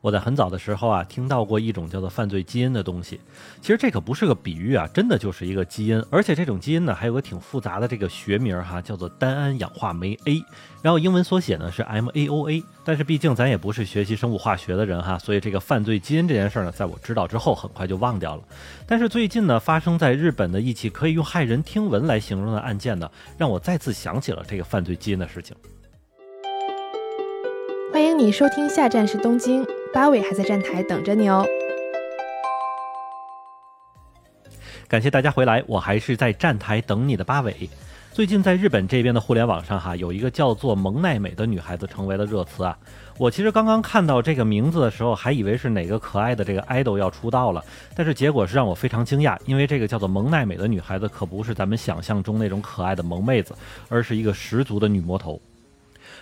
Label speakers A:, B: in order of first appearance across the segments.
A: 我在很早的时候啊，听到过一种叫做犯罪基因的东西。其实这可不是个比喻啊，真的就是一个基因。而且这种基因呢，还有个挺复杂的这个学名哈，叫做单胺氧化酶 A，然后英文缩写呢是 MAOA。但是毕竟咱也不是学习生物化学的人哈，所以这个犯罪基因这件事呢，在我知道之后很快就忘掉了。但是最近呢，发生在日本的一起可以用骇人听闻来形容的案件呢，让我再次想起了这个犯罪基因的事情。
B: 欢迎你收听，下站是东京。八尾还在站台等着你哦。
A: 感谢大家回来，我还是在站台等你的八尾。最近在日本这边的互联网上哈，有一个叫做蒙奈美的女孩子成为了热词啊。我其实刚刚看到这个名字的时候，还以为是哪个可爱的这个 idol 要出道了，但是结果是让我非常惊讶，因为这个叫做蒙奈美的女孩子可不是咱们想象中那种可爱的萌妹子，而是一个十足的女魔头。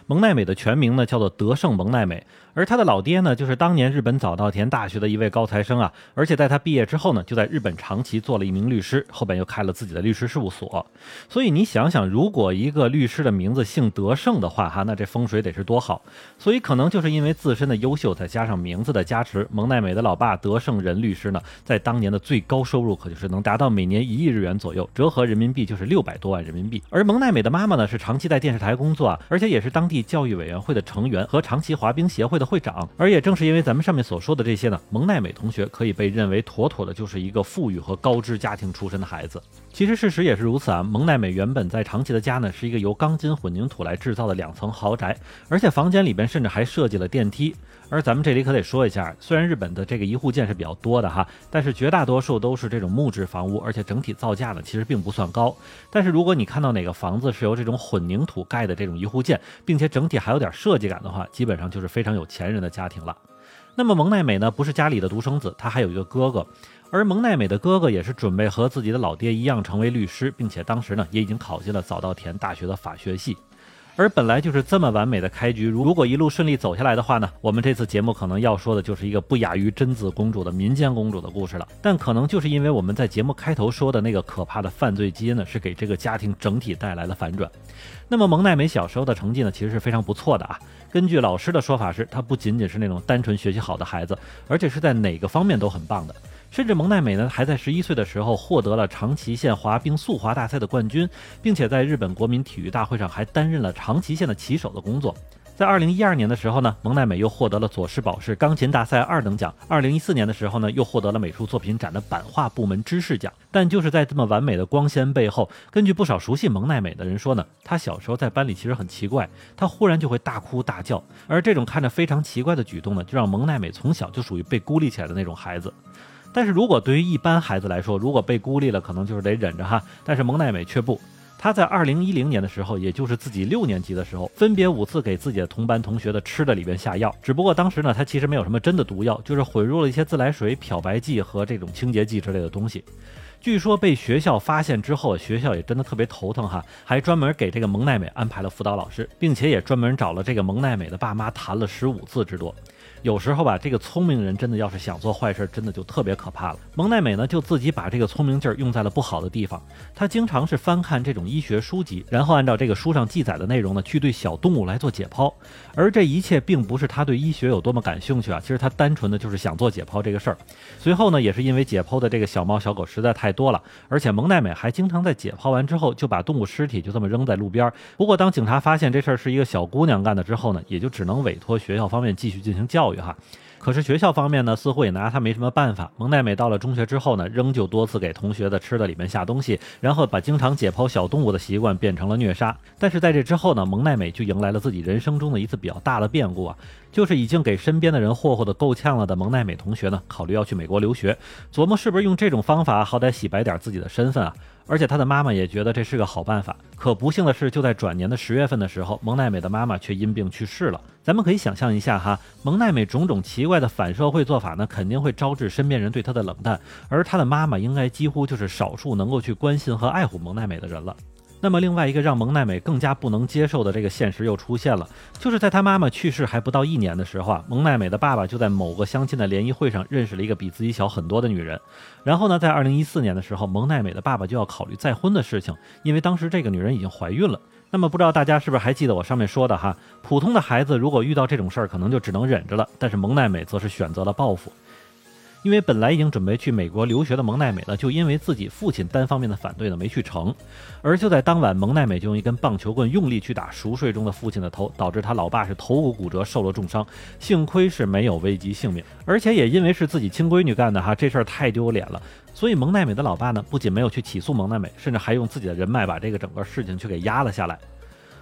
A: 蒙奈美的全名呢叫做德胜蒙奈美。而他的老爹呢，就是当年日本早稻田大学的一位高材生啊，而且在他毕业之后呢，就在日本长崎做了一名律师，后边又开了自己的律师事务所。所以你想想，如果一个律师的名字姓德胜的话，哈，那这风水得是多好。所以可能就是因为自身的优秀，再加上名字的加持，蒙奈美的老爸德胜仁律师呢，在当年的最高收入可就是能达到每年一亿日元左右，折合人民币就是六百多万人民币。而蒙奈美的妈妈呢，是长期在电视台工作啊，而且也是当地教育委员会的成员和长崎滑冰协会的。会长，而也正是因为咱们上面所说的这些呢，蒙奈美同学可以被认为妥妥的就是一个富裕和高知家庭出身的孩子。其实事实也是如此啊，蒙奈美原本在长崎的家呢，是一个由钢筋混凝土来制造的两层豪宅，而且房间里边甚至还设计了电梯。而咱们这里可得说一下，虽然日本的这个一户建是比较多的哈，但是绝大多数都是这种木质房屋，而且整体造价呢其实并不算高。但是如果你看到哪个房子是由这种混凝土盖的这种一户建，并且整体还有点设计感的话，基本上就是非常有钱人的家庭了。那么蒙奈美呢，不是家里的独生子，他还有一个哥哥，而蒙奈美的哥哥也是准备和自己的老爹一样成为律师，并且当时呢也已经考进了早稻田大学的法学系。而本来就是这么完美的开局，如果一路顺利走下来的话呢，我们这次节目可能要说的就是一个不亚于贞子公主的民间公主的故事了。但可能就是因为我们在节目开头说的那个可怕的犯罪基因呢，是给这个家庭整体带来了反转。那么蒙奈美小时候的成绩呢，其实是非常不错的啊。根据老师的说法是，她不仅仅是那种单纯学习好的孩子，而且是在哪个方面都很棒的。甚至蒙奈美呢，还在十一岁的时候获得了长崎县滑冰速滑大赛的冠军，并且在日本国民体育大会上还担任了长崎县的旗手的工作。在二零一二年的时候呢，蒙奈美又获得了佐世保氏钢琴大赛二等奖。二零一四年的时候呢，又获得了美术作品展的版画部门知识奖。但就是在这么完美的光鲜背后，根据不少熟悉蒙奈美的人说呢，她小时候在班里其实很奇怪，她忽然就会大哭大叫，而这种看着非常奇怪的举动呢，就让蒙奈美从小就属于被孤立起来的那种孩子。但是如果对于一般孩子来说，如果被孤立了，可能就是得忍着哈。但是蒙奈美却不，她在二零一零年的时候，也就是自己六年级的时候，分别五次给自己的同班同学的吃的里边下药。只不过当时呢，她其实没有什么真的毒药，就是混入了一些自来水、漂白剂和这种清洁剂之类的东西。据说被学校发现之后，学校也真的特别头疼哈，还专门给这个蒙奈美安排了辅导老师，并且也专门找了这个蒙奈美的爸妈谈了十五次之多。有时候吧，这个聪明人真的要是想做坏事，真的就特别可怕了。蒙奈美呢，就自己把这个聪明劲儿用在了不好的地方。他经常是翻看这种医学书籍，然后按照这个书上记载的内容呢，去对小动物来做解剖。而这一切并不是他对医学有多么感兴趣啊，其实他单纯的就是想做解剖这个事儿。随后呢，也是因为解剖的这个小猫小狗实在太多了，而且蒙奈美还经常在解剖完之后就把动物尸体就这么扔在路边。不过当警察发现这事儿是一个小姑娘干的之后呢，也就只能委托学校方面继续进行教育育哈。可是学校方面呢，似乎也拿他没什么办法。蒙奈美到了中学之后呢，仍旧多次给同学的吃的里面下东西，然后把经常解剖小动物的习惯变成了虐杀。但是在这之后呢，蒙奈美就迎来了自己人生中的一次比较大的变故啊，就是已经给身边的人霍霍的够呛了的蒙奈美同学呢，考虑要去美国留学，琢磨是不是用这种方法好歹洗白点自己的身份啊。而且他的妈妈也觉得这是个好办法。可不幸的是，就在转年的十月份的时候，蒙奈美的妈妈却因病去世了。咱们可以想象一下哈，蒙奈美种种奇怪的反社会做法呢，肯定会招致身边人对她的冷淡。而她的妈妈应该几乎就是少数能够去关心和爱护蒙奈美的人了。那么另外一个让蒙奈美更加不能接受的这个现实又出现了，就是在她妈妈去世还不到一年的时候啊，蒙奈美的爸爸就在某个相亲的联谊会上认识了一个比自己小很多的女人。然后呢，在二零一四年的时候，蒙奈美的爸爸就要考虑再婚的事情，因为当时这个女人已经怀孕了。那么不知道大家是不是还记得我上面说的哈？普通的孩子如果遇到这种事儿，可能就只能忍着了。但是蒙奈美则是选择了报复。因为本来已经准备去美国留学的蒙奈美呢，就因为自己父亲单方面的反对呢，没去成。而就在当晚，蒙奈美就用一根棒球棍用力去打熟睡中的父亲的头，导致他老爸是头骨骨折，受了重伤。幸亏是没有危及性命，而且也因为是自己亲闺女干的哈，这事儿太丢脸了。所以蒙奈美的老爸呢，不仅没有去起诉蒙奈美，甚至还用自己的人脉把这个整个事情去给压了下来。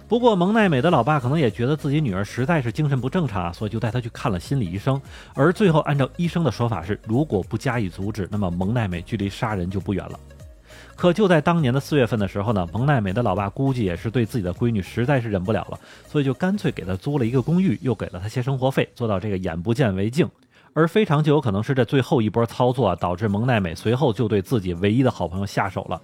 A: 不过蒙奈美的老爸可能也觉得自己女儿实在是精神不正常啊，所以就带她去看了心理医生。而最后按照医生的说法是，如果不加以阻止，那么蒙奈美距离杀人就不远了。可就在当年的四月份的时候呢，蒙奈美的老爸估计也是对自己的闺女实在是忍不了了，所以就干脆给她租了一个公寓，又给了她些生活费，做到这个眼不见为净。而非常就有可能是这最后一波操作啊，导致蒙奈美随后就对自己唯一的好朋友下手了。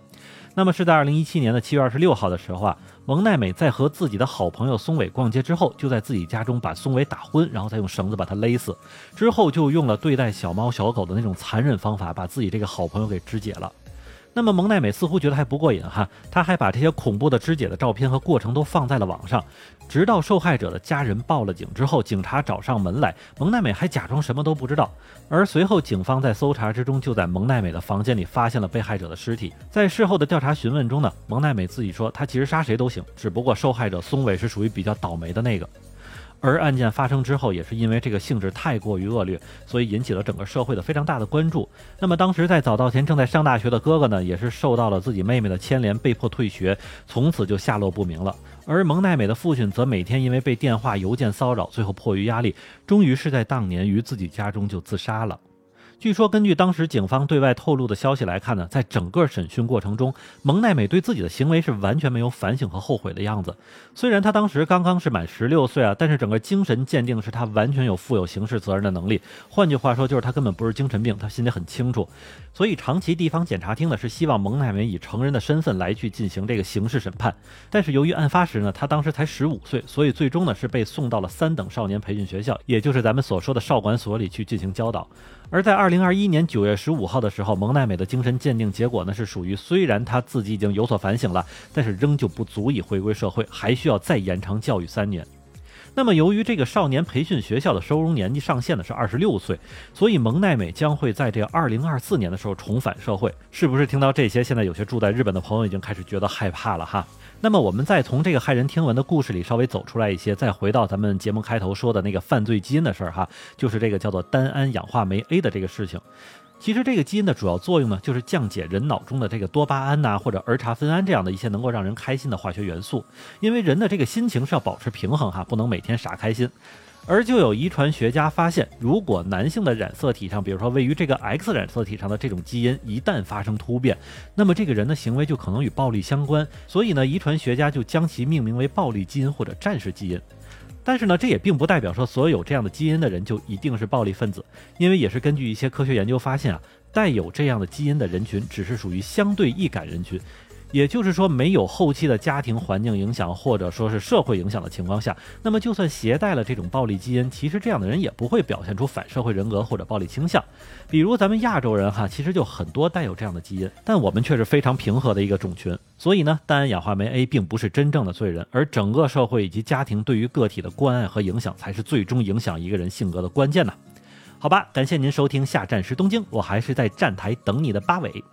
A: 那么是在二零一七年的七月二十六号的时候啊，蒙奈美在和自己的好朋友松尾逛街之后，就在自己家中把松尾打昏，然后再用绳子把他勒死，之后就用了对待小猫小狗的那种残忍方法，把自己这个好朋友给肢解了。那么蒙奈美似乎觉得还不过瘾哈，他还把这些恐怖的肢解的照片和过程都放在了网上，直到受害者的家人报了警之后，警察找上门来，蒙奈美还假装什么都不知道。而随后警方在搜查之中，就在蒙奈美的房间里发现了被害者的尸体。在事后的调查询问中呢，蒙奈美自己说，她其实杀谁都行，只不过受害者松尾是属于比较倒霉的那个。而案件发生之后，也是因为这个性质太过于恶劣，所以引起了整个社会的非常大的关注。那么当时在早稻田正在上大学的哥哥呢，也是受到了自己妹妹的牵连，被迫退学，从此就下落不明了。而蒙奈美的父亲则每天因为被电话、邮件骚扰，最后迫于压力，终于是在当年于自己家中就自杀了。据说，根据当时警方对外透露的消息来看呢，在整个审讯过程中，蒙奈美对自己的行为是完全没有反省和后悔的样子。虽然他当时刚刚是满十六岁啊，但是整个精神鉴定是他完全有负有刑事责任的能力。换句话说，就是他根本不是精神病，他心里很清楚。所以，长崎地方检察厅呢是希望蒙奈美以成人的身份来去进行这个刑事审判。但是由于案发时呢，他当时才十五岁，所以最终呢是被送到了三等少年培训学校，也就是咱们所说的少管所里去进行教导。而在二零二一年九月十五号的时候，蒙奈美的精神鉴定结果呢是属于虽然他自己已经有所反省了，但是仍旧不足以回归社会，还需要再延长教育三年。那么由于这个少年培训学校的收容年纪上限呢是二十六岁，所以蒙奈美将会在这二零二四年的时候重返社会。是不是听到这些，现在有些住在日本的朋友已经开始觉得害怕了哈？那么我们再从这个骇人听闻的故事里稍微走出来一些，再回到咱们节目开头说的那个犯罪基因的事儿哈，就是这个叫做单胺氧化酶 A 的这个事情。其实这个基因的主要作用呢，就是降解人脑中的这个多巴胺呐，或者儿茶酚胺这样的一些能够让人开心的化学元素。因为人的这个心情是要保持平衡哈，不能每天傻开心。而就有遗传学家发现，如果男性的染色体上，比如说位于这个 X 染色体上的这种基因一旦发生突变，那么这个人的行为就可能与暴力相关。所以呢，遗传学家就将其命名为暴力基因或者战士基因。但是呢，这也并不代表说所有有这样的基因的人就一定是暴力分子，因为也是根据一些科学研究发现啊，带有这样的基因的人群只是属于相对易感人群。也就是说，没有后期的家庭环境影响，或者说是社会影响的情况下，那么就算携带了这种暴力基因，其实这样的人也不会表现出反社会人格或者暴力倾向。比如咱们亚洲人哈，其实就很多带有这样的基因，但我们却是非常平和的一个种群。所以呢，单胺氧化酶 A 并不是真正的罪人，而整个社会以及家庭对于个体的关爱和影响，才是最终影响一个人性格的关键呢。好吧，感谢您收听下站是东京，我还是在站台等你的八尾。